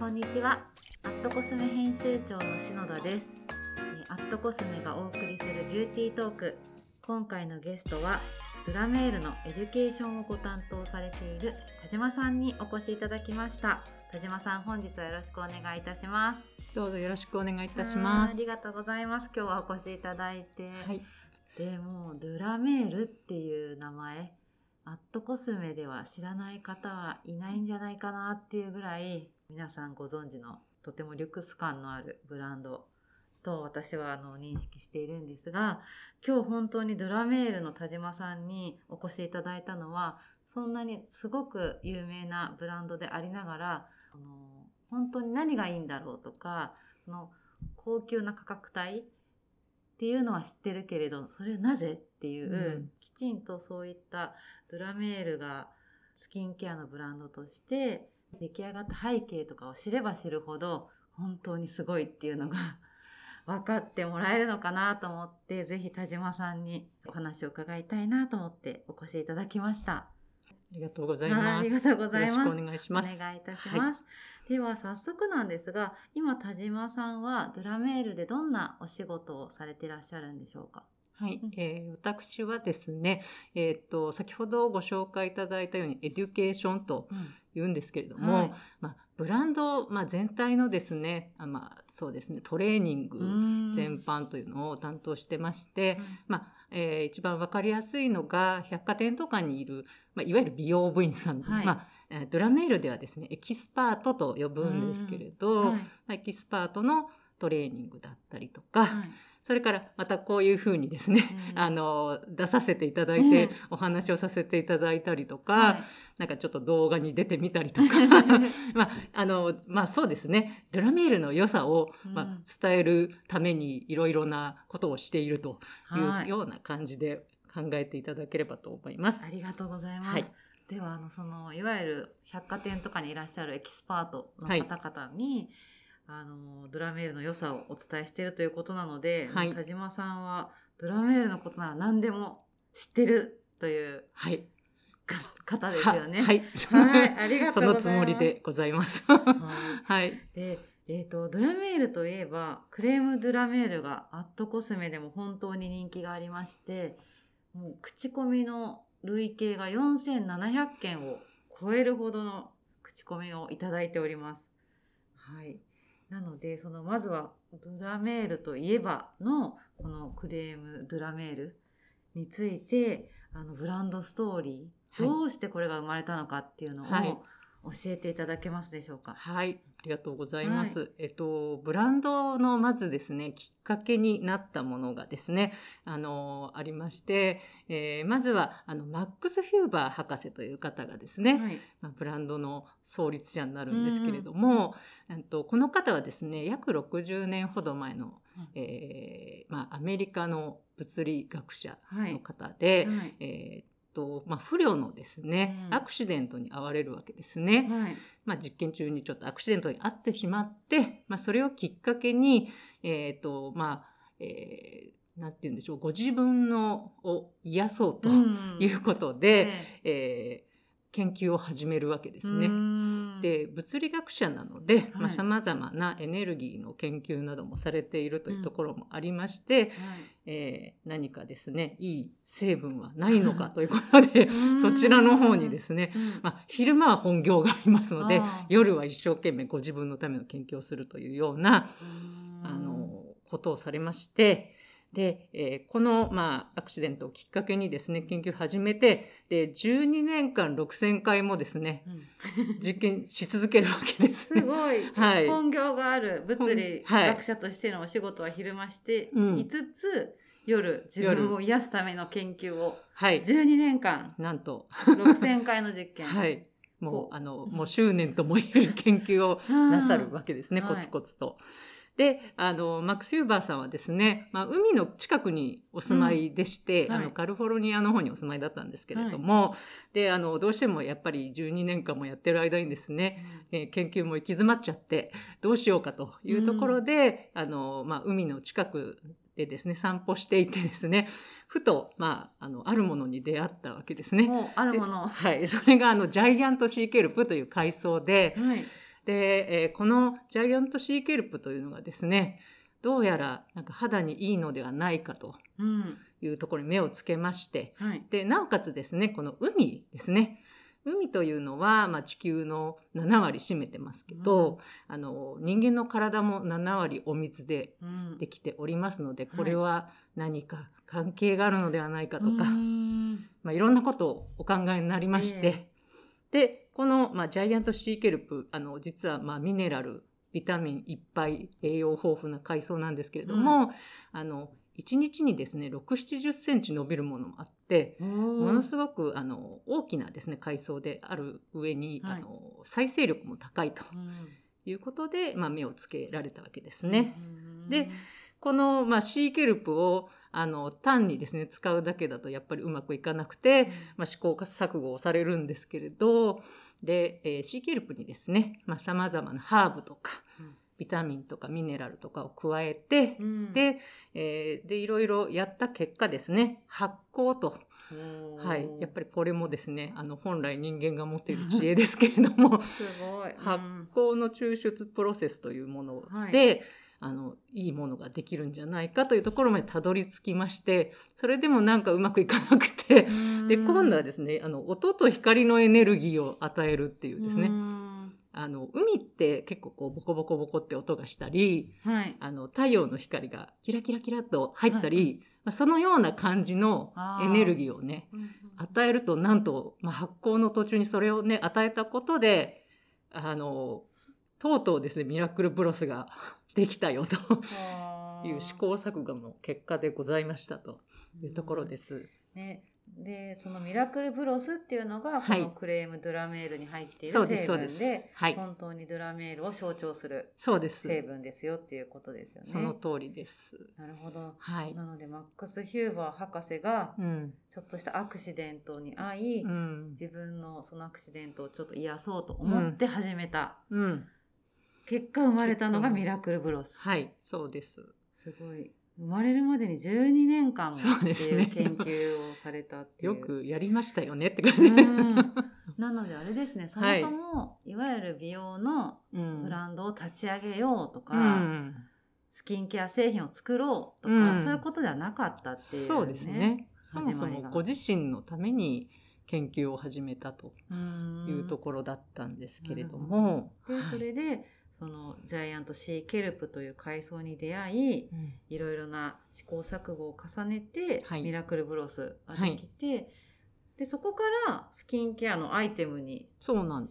こんにちは。@cosme 編集長の篠田です。えー@cosme がお送りする beauty talk。今回のゲストはドラメールの education をご担当されている田島さんにお越しいただきました。田島さん本日はよろしくお願いいたします。どうぞよろしくお願いいたします。あ。りがとうございます。今日はお越しいただいて、はい、でもうドラメールっていう名前@cosme では知らない方はいないんじゃないかなっていうぐらい皆さんご存知のとてもリュックス感のあるブランドと私はあの認識しているんですが今日本当にドラメールの田島さんにお越しいただいたのはそんなにすごく有名なブランドでありながらあの本当に何がいいんだろうとかその高級な価格帯っていうのは知ってるけれどそれはなぜっていう、うん。きちんとそういったドラメールがスキンケアのブランドとして出来上がった背景とかを知れば知るほど本当にすごいっていうのが 分かってもらえるのかなと思ってぜひ田島さんにお話を伺いたいなと思ってお越しいただきました。ありがとうございはいます。ありがとうございます。よろしくお願いします。お願いいたします。では早速なんですが、今田島さんはドラメールでどんなお仕事をされていらっしゃるんでしょうか？はい。うん、えー私はですね、えっ、と先ほどご紹介いただいたように education と言うんですけれども、はい。まあブランドまあ全体のですね、あまあそうですねトレーニング全般というのを担当してまして、まあえー一番わかりやすいのが百貨店とかにいる、まあ、いわゆる美容部員さん、はい。まあえードラメールではですねエキスパートと呼ぶんですけれど、はい。まあ、エキスパートのトレーニングだったりとか、はいそれからまたこういうふうにですね、うん。あの出させていただいて、うん。お話をさせていただいたりとか、はい。なんかちょっと動画に出てみたりとか。まああのまあそうですね。ドラメールの良さを、まあうん、伝えるためにいろいろなことをしているといはい。うような感じで考えていただければと思います。ありがとうございます。はい。ではあのそのいわゆる百貨店とかにいらっしゃるエキスパートの方々に、あのドラメールの良さをお伝えしているということなので、はい。田島さんはドラメールのことなら何でも知ってるというはい、か方ですよね。ははい、はい。ありがとうございます。そのつもりでございます。はい。はい、で、えー、とドラメールといえばクレームドラメールがアットコスメでも本当に人気がありましてもう口コミの累計が4700件を超えるほどの口コミをいただいております。はい、なのでそのまずはドラメールといえばのこのクレームドラメールについてあのブランドストーリー、はい。どうしてこれが生まれたのかっていうのをはい教えていただけますでしょうか？はい、ありがとうございます。えっと、ブランドのまずですね、きっかけになったものがですね、あの、ありまして、えーまずは、あの、マックス・フューバー博士という方がですね、はい。まあ、ブランドの創立者になるんですけれども、うんとこの方はですね、約60年ほど前の、えーまあ、アメリカの物理学者はい。の方で、はい。えーっと、まあ、不慮のですね、うん。アクシデントに遭われるわけですね。はい。まあ、実験中にちょっとアクシデントに遭ってしまって、まあ、それをきっかけに、えっ、と、まあ、えーなんて言うんでしょう、ご自分のを癒そうということで、えー研究を始めるわけですね。で物理学者なのではい。さまざ、まなエネルギーの研究などもされているというところもありまして、えー何かですねいい成分はないのかということで そちらの方にですね、まあ、昼間は本業がありますので夜は一生懸命ご自分のための研究をするというようなあのことをされましてで、えーこの、まあ、アクシデントをきっかけにですね研究を始めてで12年間6,000回もですね実験し続けるわけです。すね。ごい、はい。本業がある物理はい。学者としてのお仕事は昼間してうん。いつつ、夜自分を癒すための研究をはい、12年間なんと、6000回の実験。はい、もほうう。あのもう執念ともいえる研究をなさるわけですね、うんコツコツと。であのマックス・ユーバーさんはですね、まあ、海の近くにお住まいでして、うんはいあのカリフォルニアの方にお住まいだったんですけれども、であのどうしてもやっぱり12年間もやってる間にですね、えー研究も行き詰まっちゃってどうしようかというところで、あのまあ、海の近くでですね散歩していてですねふと、まあ、あのあるものに出会ったわけですね。あるもの。はい、それがあのジャイアントシーケルプという海藻で、はい。で、えーこのジャイアントシーケルプというのがですねどうやらなんか肌にいいのではないかとうん。いうところに目をつけましてはい。でなおかつですねこの海ですね。海というのは、まあ、地球の7割占めてますけど、あの人間の体も7割お水でうん。できておりますのではい。これは何か関係があるのではないかとか、うん。まあ、いろんなことをお考えになりまして、でこの、まあ、ジャイアントシーケルプあの実は、まあ、ミネラルビタミンいっぱい栄養豊富な海藻なんですけれども、あの1日にですね6 7 0センチ伸びるものもあってもものすごくあの大きなですね海藻である上に、はい。あの再生力も高いということで、まあ、目をつけられたわけですね。でこの、まあ、シーケルプをあの単にですね使うだけだとやっぱりうまくいかなくて、まあ、試行錯誤をされるんですけれどで、えーシーケルプにですねさまざ、まなハーブとかうん。ビタミンとかミネラルとかを加えて、うん。で,、えーでいろいろやった結果ですね発酵と、はい、やっぱりこれもですねあの本来人間が持っている知恵ですけれども すごい。発酵の抽出プロセスというものはい。で、あのいいものができるんじゃないかというところまでたどり着きましてそれでもなんかうまくいかなくて。で今度はですねあの音と光のエネルギーを与えるっていうですね。ねあの海って結構こうボコボコボコって音がしたりはい。あの太陽の光がキラキラキラっと入ったり、はいまあ、そのような感じのエネルギーをね与えるとなんと、まあ、発酵の途中にそれをね与えたことであのとうとうですねミラクルブロスが できたよという試行錯誤の結果でございましたというところです。ね、でそのミラクルブロスっていうのがこはいのクレームドゥラメールに入っている成すそうです分ではい本当にドゥラメールを象徴する。成分ですよっていうことですよね。その通りです。なるほど。はい。なのでマックス・ヒューバー博士がうん。ちょっとしたアクシデントに遭い、うん。自分のそのアクシデントをちょっと癒そうと思って始めた、うん。結果生まれたのがミラクルブロス。はい、そうです。すごい生まれるまでに12年間っていう研究をされたっていう。よくやりましたよねって感じ なのであれですねそもそも、い、わゆる美容のうんブランドを立ち上げようとか、うん。スキンケア製品を作ろうとか、うんそういうことではなかったっていう、そうですね。そもそもご自身のために研究を始めたとうんいうところだったんですけれどなも。ではいそれでそのジャイアントシーケルプという海藻に出会いうん。いろいろな試行錯誤を重ねて、はい。ミラクルブロスができて、でそこからスキンケアのアイテムに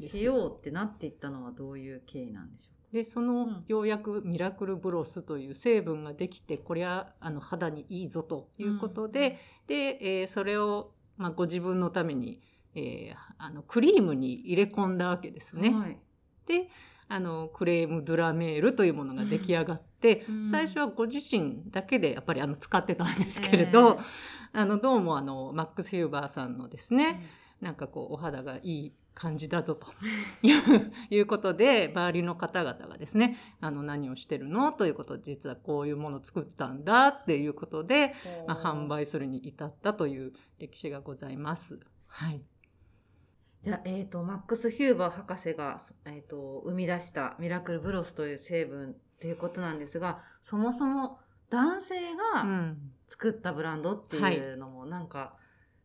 しようってなっていったのはどういう経緯なんでしょでその、うん。ようやくミラクルブロスという成分ができてこれはあの肌にいいぞということで、で、えーそれを、まあ、ご自分のために、えーあのクリームに入れ込んだわけですうね。はい。であのクレームドゥラメールというものが出来上がって、うん。最初はご自身だけでやっぱりあの使ってたんですけれど、あのどうもあのマックス・ヒューバーさんのですえね、なんかこうお肌がいい感じだぞといういうことで周りの方々がですねあの何をしてるの？ということで実はこういうものを作ったんだっていうことで、まあ、販売するに至ったという歴史がございます。はい、じゃあ、えー、とマックス・ヒューバー博士が、えー、と生み出したミラクルブロスという成分ということなんですがそもそも男性がうん。作ったブランドっていうのもなんか、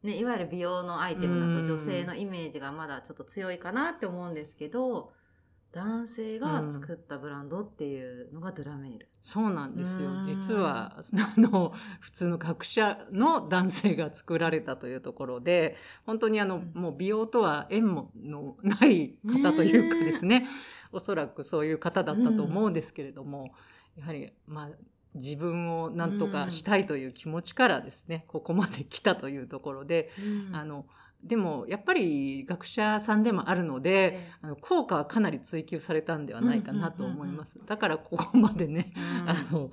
ね、いわゆる美容のアイテムだと女性のイメージがまだちょっと強いかなって思うんですけど男性が作ったブランドっていうのがドゥラメール。そうなんですよ。うん。実はあの普通の学者の男性が作られたというところで本当にあの、うん。もう美容とは縁ものない方というかですね。おそらくそういう方だったと思うんですけれども、やはりまあ自分を何とかしたいという気持ちからですね、ここまで来たというところで、あのでもやっぱり学者さんでもあるので、えあの効果はかなり追求されたんではないかなと思います。だからここまでね、うん。あの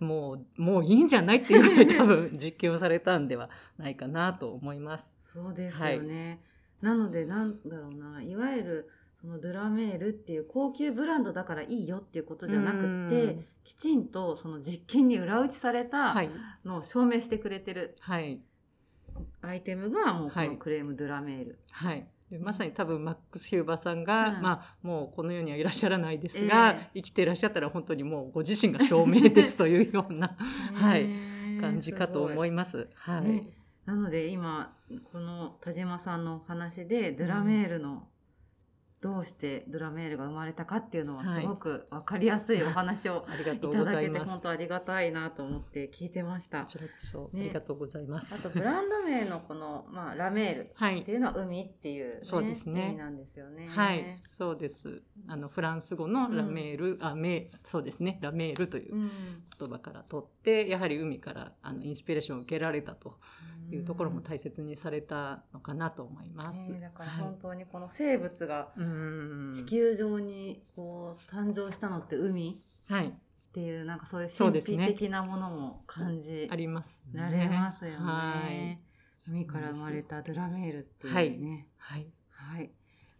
もうもういいんじゃないっていうぐらい多分 実験をされたんではないかなと思います。そうですよね。なのでなんだろうないわゆるそのドゥラメールっていう高級ブランドだからいいよっていうことじゃなくうんてきちんとその実験に裏打ちされたはい。のを証明してくれてる。はいアイテムがもうこはい。のクレームドゥラメール。はい。でまさに多分マックス・ヒューバーさんが、うん。まあ、もうこの世にはいらっしゃらないですが、え生きていらっしゃったら本当にもうご自身が証明ですというような はい。ね感じかと思いす。ます。はい、なので今この田島さんのお話でドラメールの、どうしてドラメールが生まれたかっていうのははいすごく分かりやすいお話を ありがいただけて。本当ありがたいなと思って聞いてましたこ。ちらこそ、ねありがとうございまあす。とブランド名のこの、まあ、ラメールはい、っていうのは海っていう、ね、そうですね意味なんですよね。はい、そうです。あのフランス語のラメール、あ、メそうですね、ラメールといううん、言葉から取って、やはり海からあのインスピレーションを受けられたというところも大切にされたのかなと思います。ねだからはい本当にこの生物がうん地球上にこう誕生したのって海？はい、っていうなんかそういう神秘的なものも感じあります、ね。られますよね。はい。海から生まれたドラメールっていうね。はい。はい。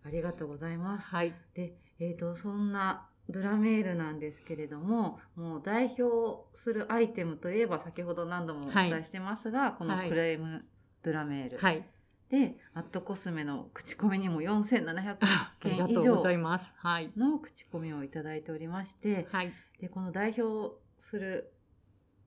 ありがとうございます。はい。で、えっ、と、そんなドラメールなんですけれども、もう代表するアイテムといえば、先ほど何度もお伝えしてますが、このはいクレームドラメール。はい。で、アットコスメの口コミにも4700ああり件以上がとうございます。はい。の口コミをいただいておりまして、はい。で、この代表する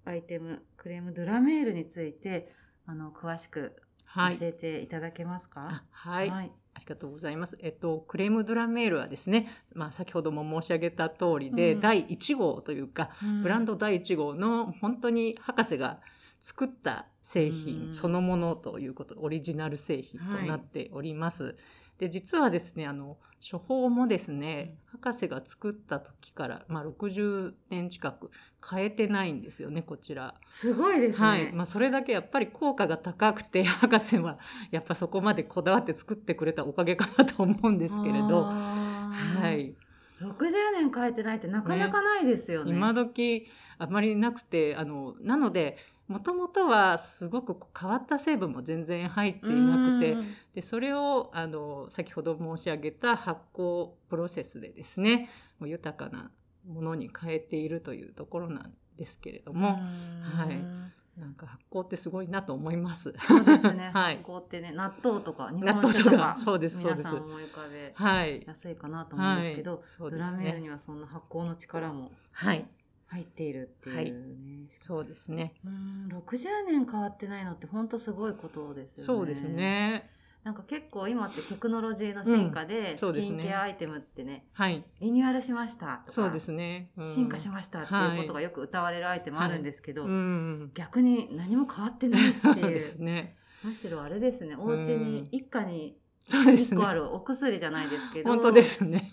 アイテム、クレームドラメールについて、あの、詳しくはい。教えていただけますか？あはい。はい。ありがとうございます。えっと、クレームドラメールはですね、まあ、先ほども申し上げた通りで、うん第1号というか、ブランドド第1号の本当に博士が作った製品うんそのものということ、オリジナル製品となっております。で実はですねあの処方もですね博士が作った時から、まあ、60年近く変えてないんですよねこちら。すごいですね。はいまあ、それだけやっぱり効果が高くて 博士はやっぱそこまでこだわって作ってくれたおかげかなと思うんですけれど。はい、60年変えてないってなかなかないですよね。今時あまりなくてあのなのでもともとはすごく変わった成分も全然入っていなくてうん。でそれをあの先ほど申し上げた発酵プロセスでですねもう豊かなものに変えているというところなんですけれども、はい。なんか発酵ってすごいなと思います。そうですね。はい。こうってね、納豆とか日納本豆とか酒とか、そうですそうです。皆さん思い浮かべはい、やすいかなと思うんですけど、そうですドラメールね。にはそんな発酵の力もはい、入っているっていうね。そうですね。うん、60年変わってないのって本当すごいことですよね。そうです。ね。なんか結構今ってテクノロジーの進化で、スキンケアアイテムってね、はい、リニューアルしましたとか、そうですね。うん進化しましたっていうことがよく歌われるアイテムあるんですけど、うん、逆に何も変わってないっていう ね。むしろあれですねお家に一家に1そうですね個あ。るお薬じゃないですけど本当ですね。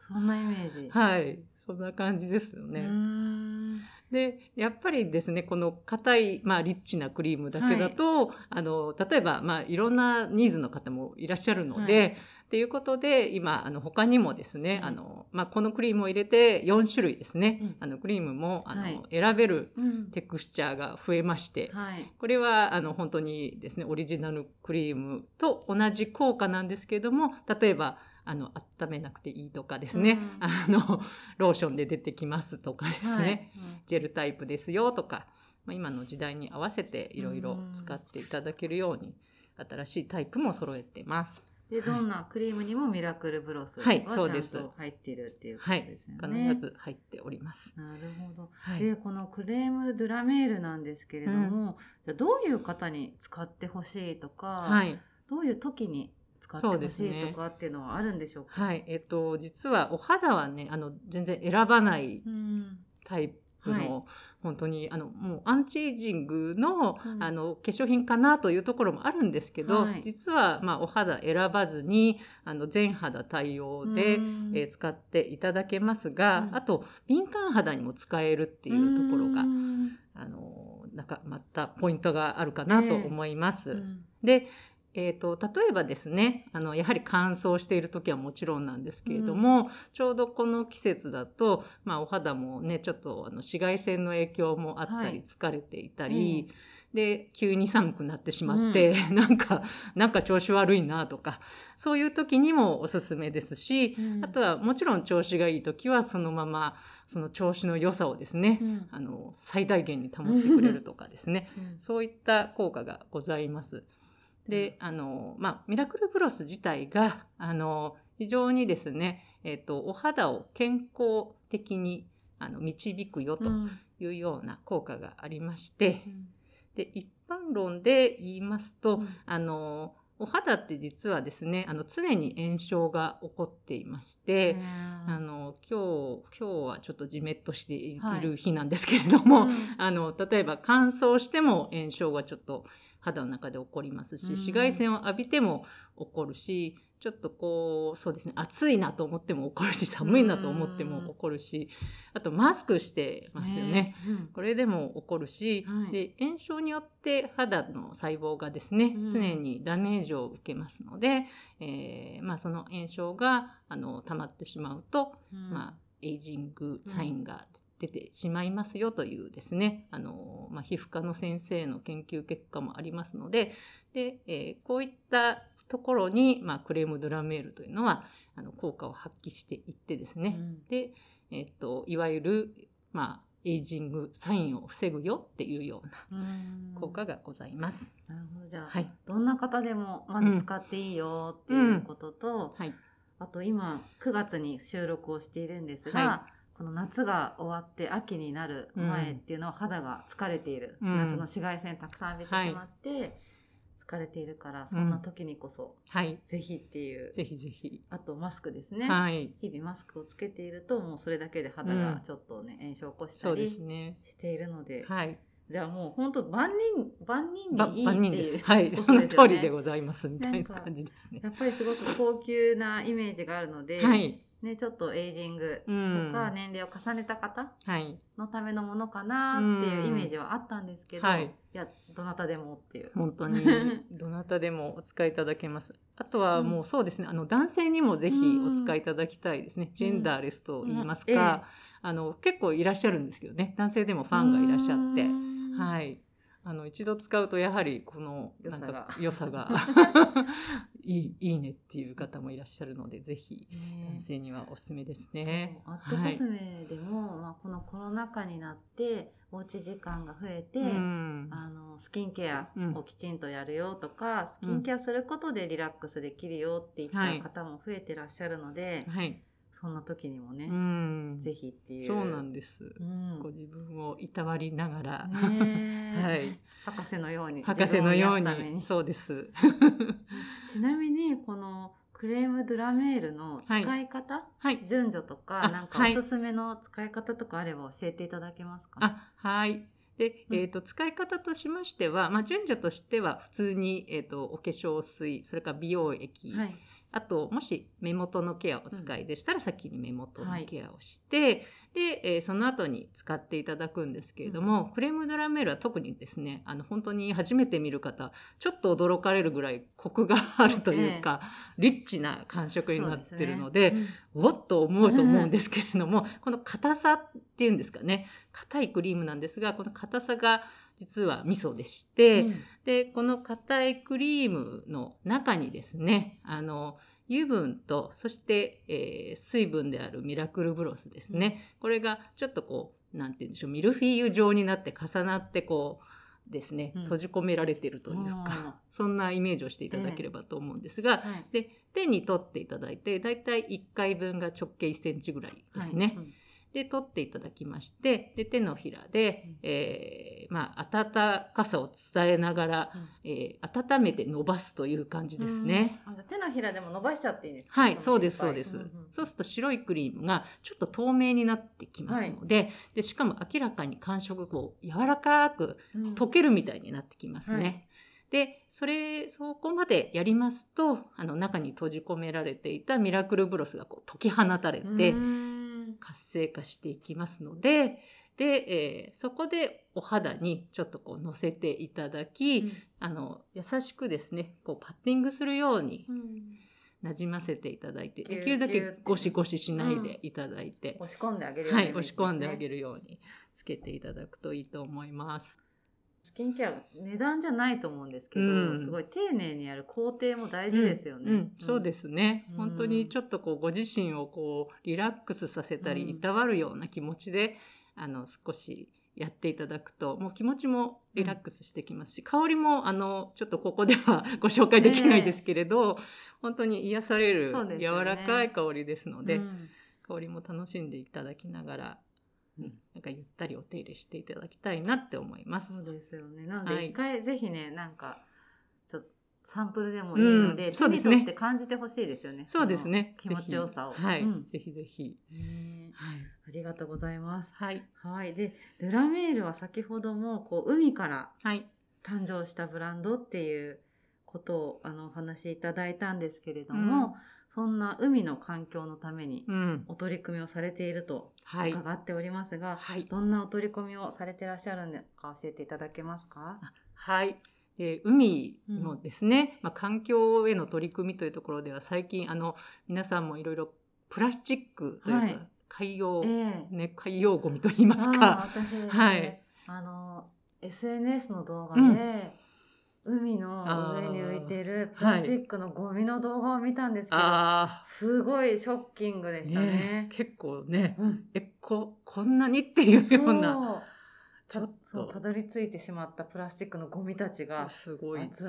そんなイメージ、はい、そんな感じですよね。んで、やっぱりですね、この硬い、まあ、リッチなクリームだけだと、あの、例えば、まあ、いろんなニーズの方もいらっしゃるので、はい。っていうことで、今、あの、他にもですね、うん。あの、まあ、このクリームを入れて4種類ですね、うん。あの、クリームも、あの、はい。選べるうん。テクスチャーが増えまして、はい。これはあの本当にですねオリジナルクリームと同じ効果なんですけれども例えばあの温めなくていいとかですね、うん。あのローションで出てきますとかですね、はい。ジェルタイプですよとか、まあ、今の時代に合わせていろいろ使っていただけるように新しいタイプも揃えてます。でどんなクリームにもミラクルブロスははいちゃんと入っているっていうことはい。ですよね。必ず入っております。なるほど。はい。でこのクレームドラメールなんですけれども、じゃあどういう方に使ってほしいとか、はい。どういう時に使ってそうほしいですねとかっていうのはあるんでしょうか？はい。えっと、実はお肌はねあの全然選ばないうん。タイプの、はい。本当にあのもうアンチエイジングの,、うん。あの化粧品かなというところもあるんですけど、はい。実は、まあ、お肌選ばずにあの全肌対応で、うん。えー使っていただけますが、うん。あと敏感肌にも使えるっていうところが、うん。あのなんかまたポイントがあるかなと思います。うん。で、えー、と例えばですねあのやはり乾燥している時はもちろんなんですけれども、ちょうどこの季節だと、まあ、お肌もねちょっとあの紫外線の影響もあったり、はい。疲れていたり、で急に寒くなってしまって、なんかなんか調子悪いなとかそういう時にもおすすめですし、うん。あとはもちろん調子がいい時はそのままその調子の良さをですね、うん。あの最大限に保ってくれるとかですね、うん。そういった効果がございます。で、あの、まあ、ミラクルブロス自体が、あの、非常にですね、えっ、と、お肌を健康的にあの導くよというような効果がありまして、で、一般論で言いますと、うん。あの、お肌って実はですね、あの常に炎症が起こっていまして、あの今日今日はちょっとじめっとしていはい。る日なんですけれども、うん。あの例えば乾燥しても炎症がちょっと肌の中で起こりますし、うん。紫外線を浴びても起こるしちょっとこうそうですね暑いなと思っても起こるし寒いなと思っても起こるし、あとマスクしてますよね。うん。これでも起こるし、はい。で炎症によって肌の細胞がですね、うん。常にダメージを受けますので、えーまあ、その炎症があの溜まってしまうと、うん。まあ、エイジングサインが出てしまいますよというですね、あのまあ、皮膚科の先生の研究結果もありますのでで、えーこういったところに、まあ、クレームドラメールというのはあの効果を発揮していってですね、うん。で、えっといわゆる、まあ、エイジングサインを防ぐよっていうようなうん。効果がございます。なるほど。じゃあ、はい。どんな方でもまず使っていいよっていうことと、はい、あと今9月に収録をしているんですが、はこの夏が終わって秋になる前っていうのは肌が疲れている、うん。夏の紫外線たくさん浴びてしまって、疲れているからそんな時にこそ、はい、ぜひっていう。ぜひぜひ。あとマスクですね、はい、日々マスクをつけているともうそれだけで肌がちょっとね、炎症を起こしたりすね。しているので、はい、じゃあもう本当万人万人ばにいい万人です。っていうはい、こそ の通りでございますみたいな感じですね。やっぱりすごく高級なイメージがあるので、はい、ね、ちょっとエイジングとうん、か年齢を重ねた方はい、のためのものかなっていうイメージはあったんですけど、はい。やどなたでもっていう。本当に。どなたでもお使いいただけます。あとはもうそうですね、あの男性にもぜひお使いいただきたいですね。ジェンダーレスと言いますうん。えか、あの結構いらっしゃるんですけどね、男性でもファンがいらっしゃって、い。はい。あの一度使うとやはりこの良さがなんか良さが。いいいいねっていう方もいらっしゃるのでぜひね男性にはおすすめですね。アットコスメでも、まあ、このコロナ禍になっておうち時間が増えて、うん。あのスキンケアうん。をきちんとやるよとか、スキンケアすることでリラックスできるよっていったはい。方も増えてらっしゃるので、はい。そんな時にもね、うん。ぜひっていう。そうなんです。うんご自分をいたわりながら、はい。博士のように博士のようにそうです。ちなみにこのクレームドラメールの使い方、はい。順序とかあなんかはいおすすめの使い方とかあれば教えていただけますか、あ、はい。で、うんえっ、と、使い方としましては、まあ、順序としては、普通に、えっ、と、お化粧水、それから美容液、はいあと、もし目元のケアをお使いでしたら、先に目元のケアをして、で、えーその後に使っていただくんですけれども、クレームドラメールは特にですね、あの、本当に初めて見る方、ちょっと驚かれるぐらいコクがあるというか、リッチな感触になってるので、そうすね。おっと思うと思うんですけれども、この硬さっていうんですかね、硬いクリームなんですが、この硬さが実は味噌でして、うん。で、この硬いクリームの中にですね、あの、油分と、そして、えー水分であるミラクルブロスですね。これがちょっとこう、なんて言うんでしょう、ミルフィーユ状になって重なってこうですね、うん。閉じ込められているというか、そんなイメージをしていただければと思うんですが、はい。で、手に取っていただいて、だいたい1回分が直径1センチぐらいですね。はいで、取っていただきまして、で、手のひらで、うん。えーまあ、温かさを伝えながら、うん。えー温めて伸ばすという感じですね。手のひらでも伸ばしちゃっていいんですか？はい、そうです、そうです。んんそうすると白いクリームがちょっと透明になってきますので、で、しかも明らかに感触がこう柔らかくうん。溶けるみたいになってきますね。はい。で、それ、そこまでやりますと、あの中に閉じ込められていたミラクルブロスがこう解き放たれて、うん活性化していきますので、で、えーそこでお肌にちょっとこう乗せていただき、あの、優しくですね、こうパッティングするようにうん。なじませていただいて、う。できるだけゴシゴシしないでいただいて、押し込んであげるようはい、なイメージ押し込んであげるるようにつけていただくといいと思います。スキンケア値段じゃないと思うんですけど、うん。すごい丁寧にやる工程も大事ですよね、うんうん。そうですすね、うん。本当にちょっとこうご自身をこうリラックスさせたり、うんいたわるような気持ちであの少し、やっていただくともう気持ちもリラックスしてきますし、香りもあのちょっとここでは ご紹介できないですけれど、本当に癒される柔らかい香りですのでうん。香りも楽しんでいただきながら、うん、なんかゆったりお手入れしていただきたいなって思います。そうですよね。なのはいで一回ぜひね、なんかちょっとサンプルでもいいので、うん手そうですねに取って感じてほしいですよね。そうですね。気持ちよさを。ぜひはい、うんぜひぜひ。ねはい。ありがとうございます。はい。はい。で、ドゥラメールは先ほどもこう海からはい。誕生したブランドっていうことをあのお話しいただいたんですけれども、そんな海の環境のためにうん。お取り組みをされているとはい。伺っておりますが、はい。どんなお取り組みをされていらっしゃるのか教えていただけますか？はい。で海のですね、まあ、環境への取り組みというところでは最近あの皆さんもいろいろプラスチックというか、はい海洋、ええね、海洋ゴミといいますか。私ね、はいあの SNS の動画うんで、海の上に浮いてるプラスチックのゴミの動画を見たんですけど、あすごいショッキングであ、したね。ね結構ね、うん、えここんなにっていうような。ちょっと。たどり着いてしまったプラスチックのゴミたちが集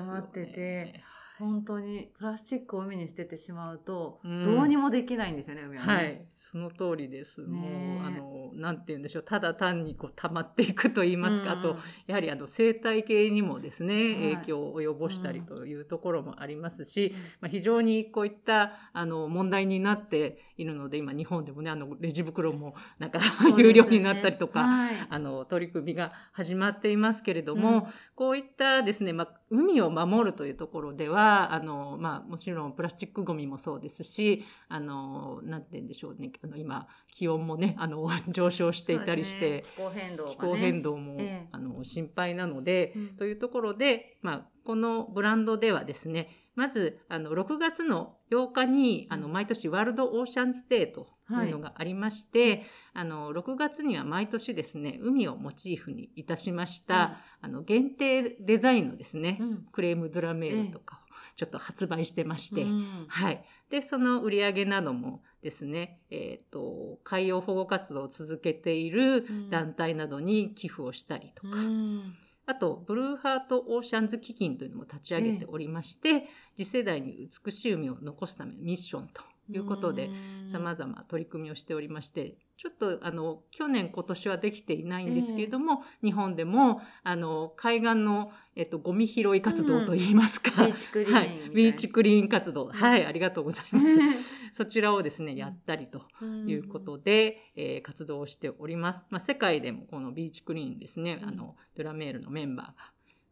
まってて本当にプラスチックを海に捨ててしまうと、うん。どうにもできないんですよね海はね。はい、その通りです。もうあのなんて言うんでしょう、ただ単にこう溜まっていくと言いますか、うんあとやはりあの生態系にもですね、はい。影響を及ぼしたりというところもありますし、うん。まあ、非常にこういったあの問題になっているので、今日本でもねあのレジ袋も なんか有料になったりとか。はい。あの取り組みが始まっていますけれども、うん。こういったですね、まあ、海を守るというところではあの、まあ、もちろんプラスチックごみもそうですしあのなんて言うんでしょうね。あの今気温もねあの 上昇していたりして、ね。気候変動が、ね、気候変動も、ええ。あの心配なので、うん。というところで、まあ、このブランドではですねまずあの6月の8日にあのうん。毎年ワールドオーシャンズデーというのがありまして、あの6月には毎年ですね海をモチーフにいたしました、あの限定デザインのですね、うん。クレームドラメールとかをちょっと発売してまして、うん。はい、でその売り上げなどもですね、えー、と海洋保護活動を続けているうん。団体などに寄付をしたりとか、うん。あとブルーハートオーシャンズ基金というのも立ち上げておりまして、次世代に美しい海を残すためのミッションということで、うん。さまざま取り組みをしておりましてちょっとあの去年今年はできていないんですけれども、日本でもあの海岸の、えっと、ゴミ拾い活動といいますか、ビーチクリーンはいビーチクリーン活動、はいありがとうございます。そちらをですねん。やったりとうんいうことで、えー活動をしております。まあ、世界でもこのビーチクリーンですね、うん。あのドゥラメールのメンバーが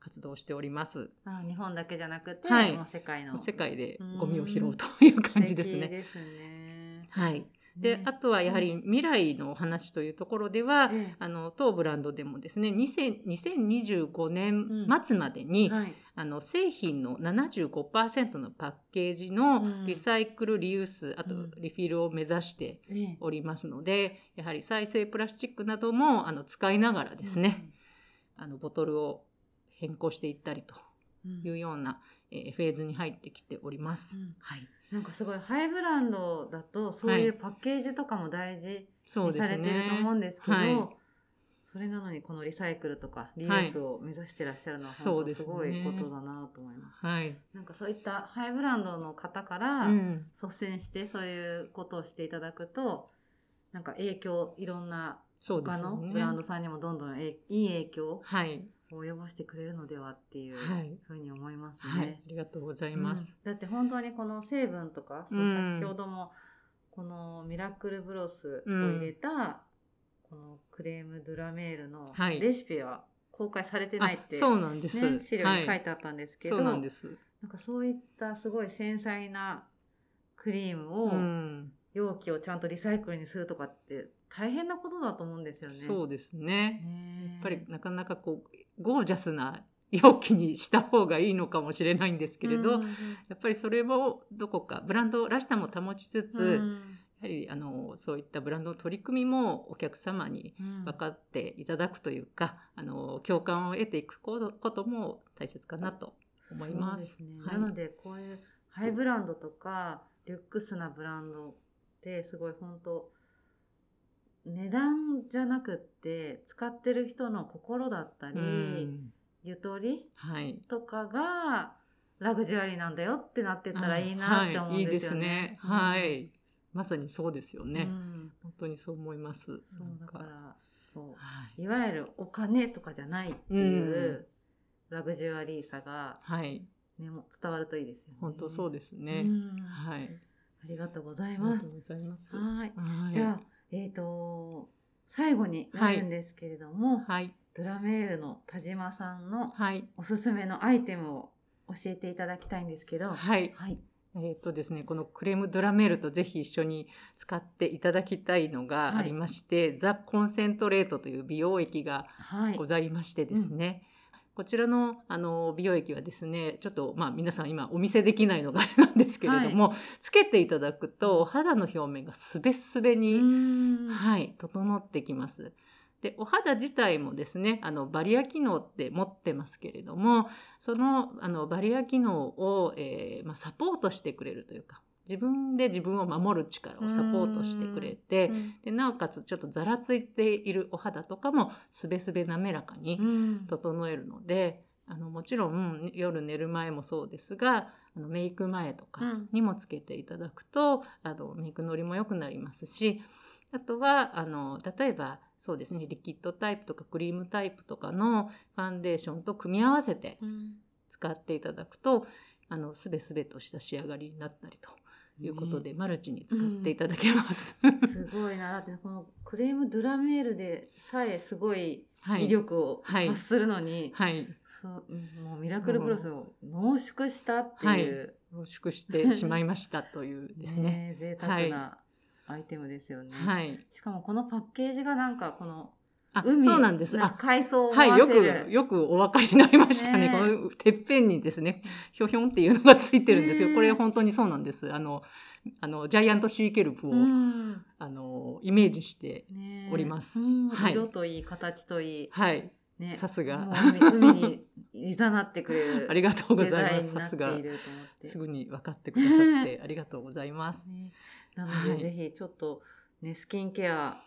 活動しております。あ日本だけじゃなくて、はい。世界の。世界でうんゴミを拾うという感じですね。ですね。はい。で、ね。あとはやはり未来のお話というところでは、えあの当ブランドでもですね2000 2025年末までえに、はい。あの製品の75%のパッケージのうん。リサイクルリユース、あとうん。リフィルを目指してええ。おりますのでやはり再生プラスチックなどもあの使いながらですね、あのボトルを変更していったりとうん。いうような、えーフェーズに入ってきております。うん。はい、なんかすごいハイブランドだとそういうパッケージとかも大事にされてると思うんね。ですけど、はいそれなのにこのリサイクルとかリユースを目指してらっしゃるのは本当すごいことだなと思います。はい。なんかそういったハイブランドの方からうん率先してそういうことをしていただくとなんか影響いろんな。他のブランドさんにもどんどんえいい影響はい。を及ぼしてくれるのではっていうはいふうに思いますはい。ねあ。りがとうございます。うんだって本当にこの成分とか、そううん先ほどもこのミラクルブロスを入れた、このクレームドゥラメールのはいレシピは公開されてないって、あそうなんです。ね、資料に書はいてあったんですけど、そうなんです。なんかそういったすごい繊細なクリームを、うん。容器をちゃんとリサイクルにするとかって大変なことだと思うんですよね。そうですね。ねやっぱりなかなかこうゴージャスな容器にした方がいいのかもしれないんですけれど、うんやっぱりそれもどこかブランドらしさも保ちつつ、うんやはりあのそういったブランドの取り組みもお客様にうん分かっていただくというか、あの共感を得ていくことことも大切かなと思います。すねはいなのでこういうハイブランドとかリュックスなブランドってすごい本当値段じゃなくって使ってる人の心だったり、うんゆとりはい。とかがラグジュアリーなんだよってなってったらいいなって思うんはい、いいでよねですすね。。はい。まさにそうですようんね。うん本当にそう思います。そうだからそうはい。いわゆるお金とかじゃないっていうラグジュアリーさが、はい。ね、もう伝わるといいですよね。本当そうですね。うんはい。ありがとうございますありがと。うございます。はい。はい。じゃあ、えっ、と、最後になるんですけれども、はい。ドラメールの田島さんのはい。おすすめのアイテムを教えていただきたいんですけど、はい。はい。えっ、とですね、このクレームドラメールとぜひ一緒に使っていただきたいのがありまして、ザ・コンセントレートという美容液がはいご。ざいましてですね、こちらのあの美容液はですねちょっとまあ皆さん今お見せできないのがあれなんですけれども、つけていただくとお肌の表面がすべすべうに、はい、整ってきます。でお肌自体もですねあのバリア機能って持ってますけれどもそのあのバリア機能を、えーまあ、サポートしてくれるというか自分で自分を守る力をサポートしてくれて、うん。でなおかつちょっとざらついているお肌とかもすべすべ滑らかにうん。整えるのであのもちろん夜寝る前もそうですがあのメイク前とかうん。にもつけていただくと、あのメイクのりも良くなりますしあとはあの例えばそうですねリキッドタイプとかクリームタイプとかのファンデーションと組み合わせてうん。使っていただくとあのすべすべとした仕上がりになったりということで、マルチに使っていただけます。すごいな。だってこのクレームドラメールでさえすごいはい威力をはい発するのに、はいそううんもうミラクルプロスを濃縮したっていう、濃縮してしまいましたというですね。ね贅沢なアイテムですよね。はい。しかもこのパッケージがなんかこのあ、海そうなんです。あ、海藻を思はい、よく、よくお分かりになりましたね。ねこのてっぺんにですね、ひょひょんっていうのがついてるんですよ。ねこれ本当にそうなんです。あの、あの、ジャイアントシーケルプを、うんあの、イメージして、ねおりますうんはい色といい形といい、はい。ね、さすが海海にいざなってくれる ありがとうごデざいます。さすが。すぐに分かってくださって、ありがとうございます。ね、なので、はいぜひちょっとねスキンケア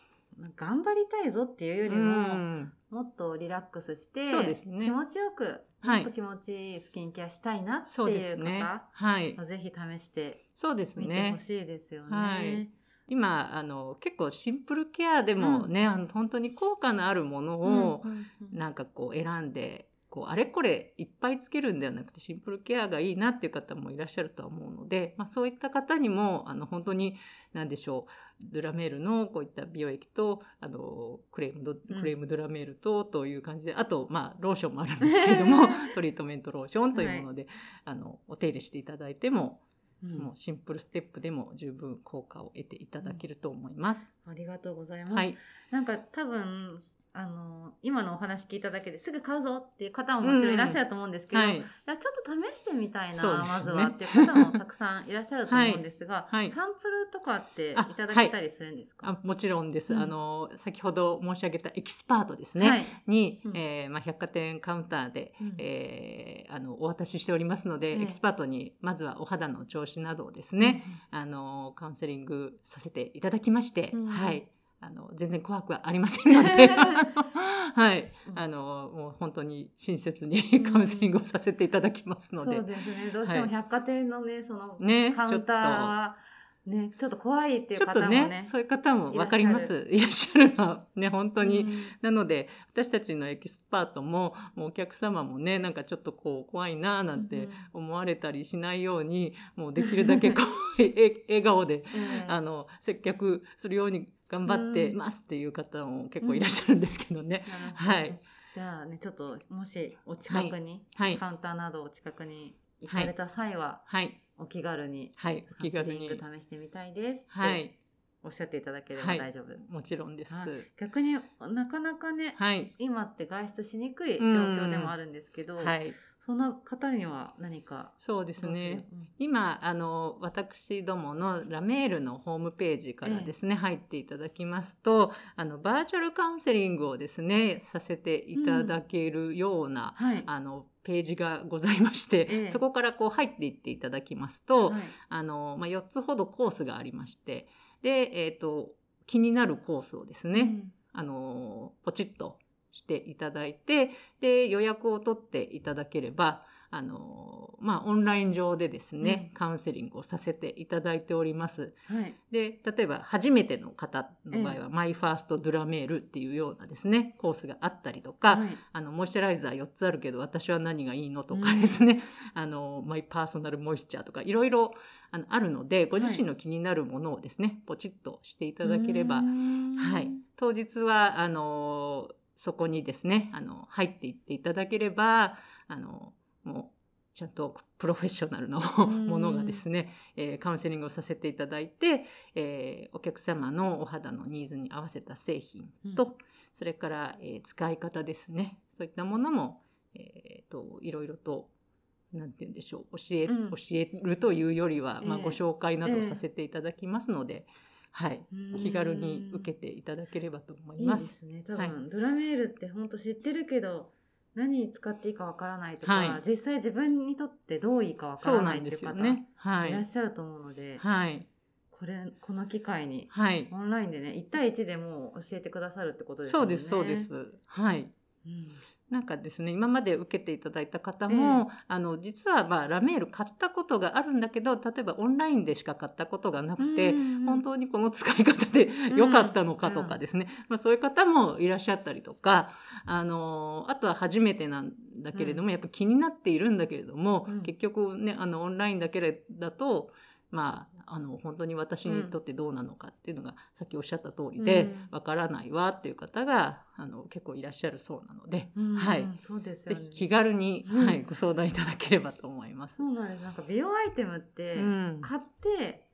頑張りたいぞっていうよりうも、ん。もっとリラックスしてそうですね気持ちよく、はいもっと気持ちいいスキンケアしたいなっていうすね方。はい。はぜひ試してそうですみてねほ。しいですよね。はい今、あの、結構シンプルケアでもね、あの本当に効果のあるものを、うんうんうんなんかこう選んでこうあれこれいっぱいつけるんではなくてシンプルケアがいいなっていう方もいらっしゃるとは思うので、まあ、そういった方にもあの本当に何でしょうドラメールのこういった美容液とあのクレームドうんクレームドラメールとという感じで、あと、まあ、ローションもあるんですけれども トリートメントローションというもので、あのお手入れしていただいても、うんもうシンプルステップでも十分効果を得ていただけると思います。ありがとうございます。はい、なんか多分あの今のお話聞いただけですぐ買うぞっていう方ももちろんいらっしゃると思うんですけど、はい。いやちょっと試してみたいな、ねまずはっていう方もたくさんいらっしゃると思うんですが、はい。はい。サンプルとかっていただけたりするんですか、あもちろんです、うん。あの先ほど申し上げたエキスパートですね、はい。に、うん。えーまあ、百貨店カウンターで、うん。えーあのお渡ししておりますので、ええ。エキスパートにまずはお肌の調子などをですね、あのカウンセリングさせていただきまして、うん。はいあの全然怖くはありませんので。はい。うん。あのもう本当に親切にうん。カウンセリングをさせていただきますので、そうですね。どうしてもはい。百貨店のねそのねカウンターはねちょっと怖いっていうちょっと方もねねそういう方も分かります。いらっしゃるのはね本当に、うん。なので私たちのエキスパートももうお客様もねなんかちょっとこう怖いなーなんて思われたりしないようにもうできるだけこうえ 笑顔でええ。あの接客するように頑張ってますっていう方も結構いらっしゃるんですけどね。はい。じゃあねちょっともしお近くに、はい。カウンターなどお近くに行かれた際は、はい。お気軽にはい。お気軽に。試してみたいですってはい。おっしゃっていただければはい。大丈夫、もちろんです。はい。逆になかなかね、はい。今って外出しにくい状況でもあるんですけど、はいそんな方には何かそうですどうするね。今あの私どものラメールのホームページからですね、入っていただきますとあのバーチャルカウンセリングをですねさせていただけるような、はい。あのページがございまして、ええ。そこからこう入っていっていただきますと、はい。あのまあ、4つほどコースがありましてで、えー、と気になるコースをですね、あのポチッとしていただいてで予約を取っていただければあのまあ、オンライン上でですね、うん、カウンセリングをさせていただいております。はい、で例えば初めての方の場合は、マイファーストドゥラメールっていうようなですねコースがあったりとか、はい。あのモイスチャライザー4つあるけど私は何がいいのとかですね、あのマイパーソナルモイスチャーとかいろいろあのあるのでご自身の気になるものをですね、ポチッとしていただければ、はい、当日はあのそこにですねあの入っていっていただければあのもうちゃんとプロフェッショナルのん。ものがですね、えーカウンセリングをさせていただいて、えーお客様のお肌のニーズに合わせた製品と、うん。それから、えー使い方ですねそういったものも、えーといろいろとなんて言うんでしょう教え,、うん。教えるというよりは、まあ、ええご紹介などええさせていただきますので、はい、うん気軽に受けていただければと思いいいま。ですすね多分、はいドラメールって本当知ってるけど何に使っていいかわからないとか、はい実際自分にとってどういいかわからなないっていう方よね。はいい。らっしゃると思うので、はい。これこの機会にはい。オンラインでね1対1でもう教えてくださるってことですもね。そうんです、そうで。す。はい。うん。なんかですね、今まで受けていただいた方も、あの、実は、まあ、ラメール買ったことがあるんだけど、例えばオンラインでしか買ったことがなくて、本当にこの使い方で 良かったのかとかですね、まあ、そういう方もいらっしゃったりとか、あの、あとは初めてなんだけれども、うん。やっぱ気になっているんだけれども、うん。結局ね、あの、オンラインだけれだと、まあ、あの本当に私にとってどうなのかっていうのが、さっきおっしゃった通りでうんわからないわっていう方があの結構いらっしゃるそうなので、うんはい、そうですよね。ぜひ気軽に、うんはい、ご相談いただければと思います。そうなんです。なんか美容アイテムってうん買って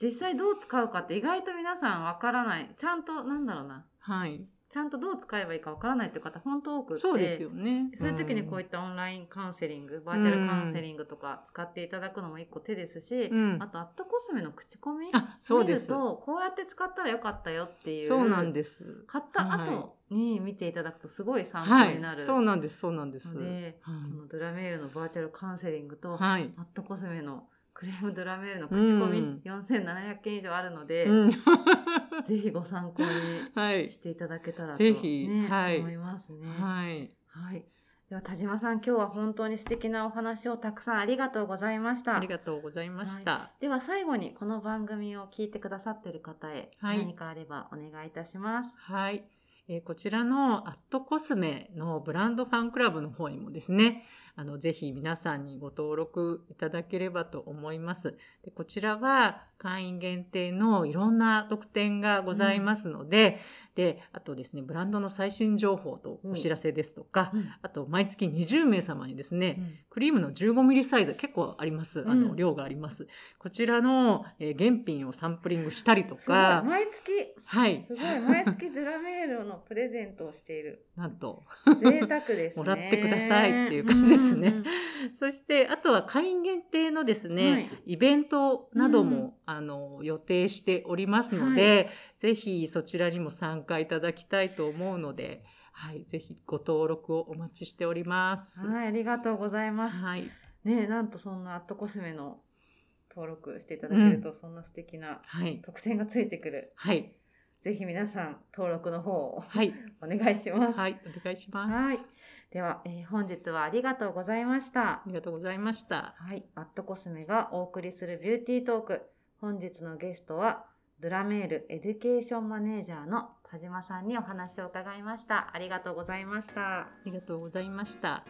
実際どう使うかって意外と皆さんわからない。ちゃんとなんだろうな。はい、ちゃんとどう使えばいいかわからないっていう方本当多くて。そうですよね。そういう時にこういっったオンラインカウンセリング、バーチャルカウンセリングとか使っていただくのも一個手ですし、うんあとアットコスメの口コミ。見るとこうやって使ったらよかったよっていうそうなんです。買ったはい後に見ていただくとすごい参はい考になる、そうなんです。そうなんです。ので、はこのドラメールのバーチャルカウンセリングと、い。はい。アットコスメのクレームドラメールの口コミ、うん4700件以上あるので、うん ぜひご参考はいにし。ていただけたらと、ぜひねはい思いますね。はい。はい。では田島さん今日は本当に素敵なお話をたくさんありがとうございました。ありがとうございました。では最後にこの番組を聞いてくださっている方へはい何かあればお願いいたします。はい。えーこちらのアットコスメのブランドファンクラブの方にもですね、あの、ぜひ皆さんにご登録いただければと思います。でこちらは会員限定のいろんな特典がございますので、で、あとですね、ブランドの最新情報とお知らせですとか、うん。あと毎月20名様にですね、うん。クリームの15ミリサイズ結構あります。あの、うん量があります。こちらの、えー原品をサンプリングしたりとか、毎月。はい。す、ごい。毎月ドラメールのプレゼントをしている。なんと、贅沢ですね。もらってくださいっていう感じですね。うんうん。そして、あとは会員限定のですね、はい。イベントなども、うんあの予定しておりますので、ぜひそちらにも参加いただきたいと思うので、はい、ぜひご登録をお待ちしております。うんはい、ありがとうございます。はい、ねえなんとそんなアットコスメの登録していただけると、そんな素敵なはい、特典がついてくる。はい、ぜひ皆さん登録の方をはい、お願いします。はい、お願いします。はいでは、えー本日はありがとうございましたあ。りがとうございました。はい、アットコスメがお送りするビューティートーク。本日のゲストは、ドラメールエデュケーションマネージャーの田島さんにお話を伺いました。ありがとうございました。ありがとうございました。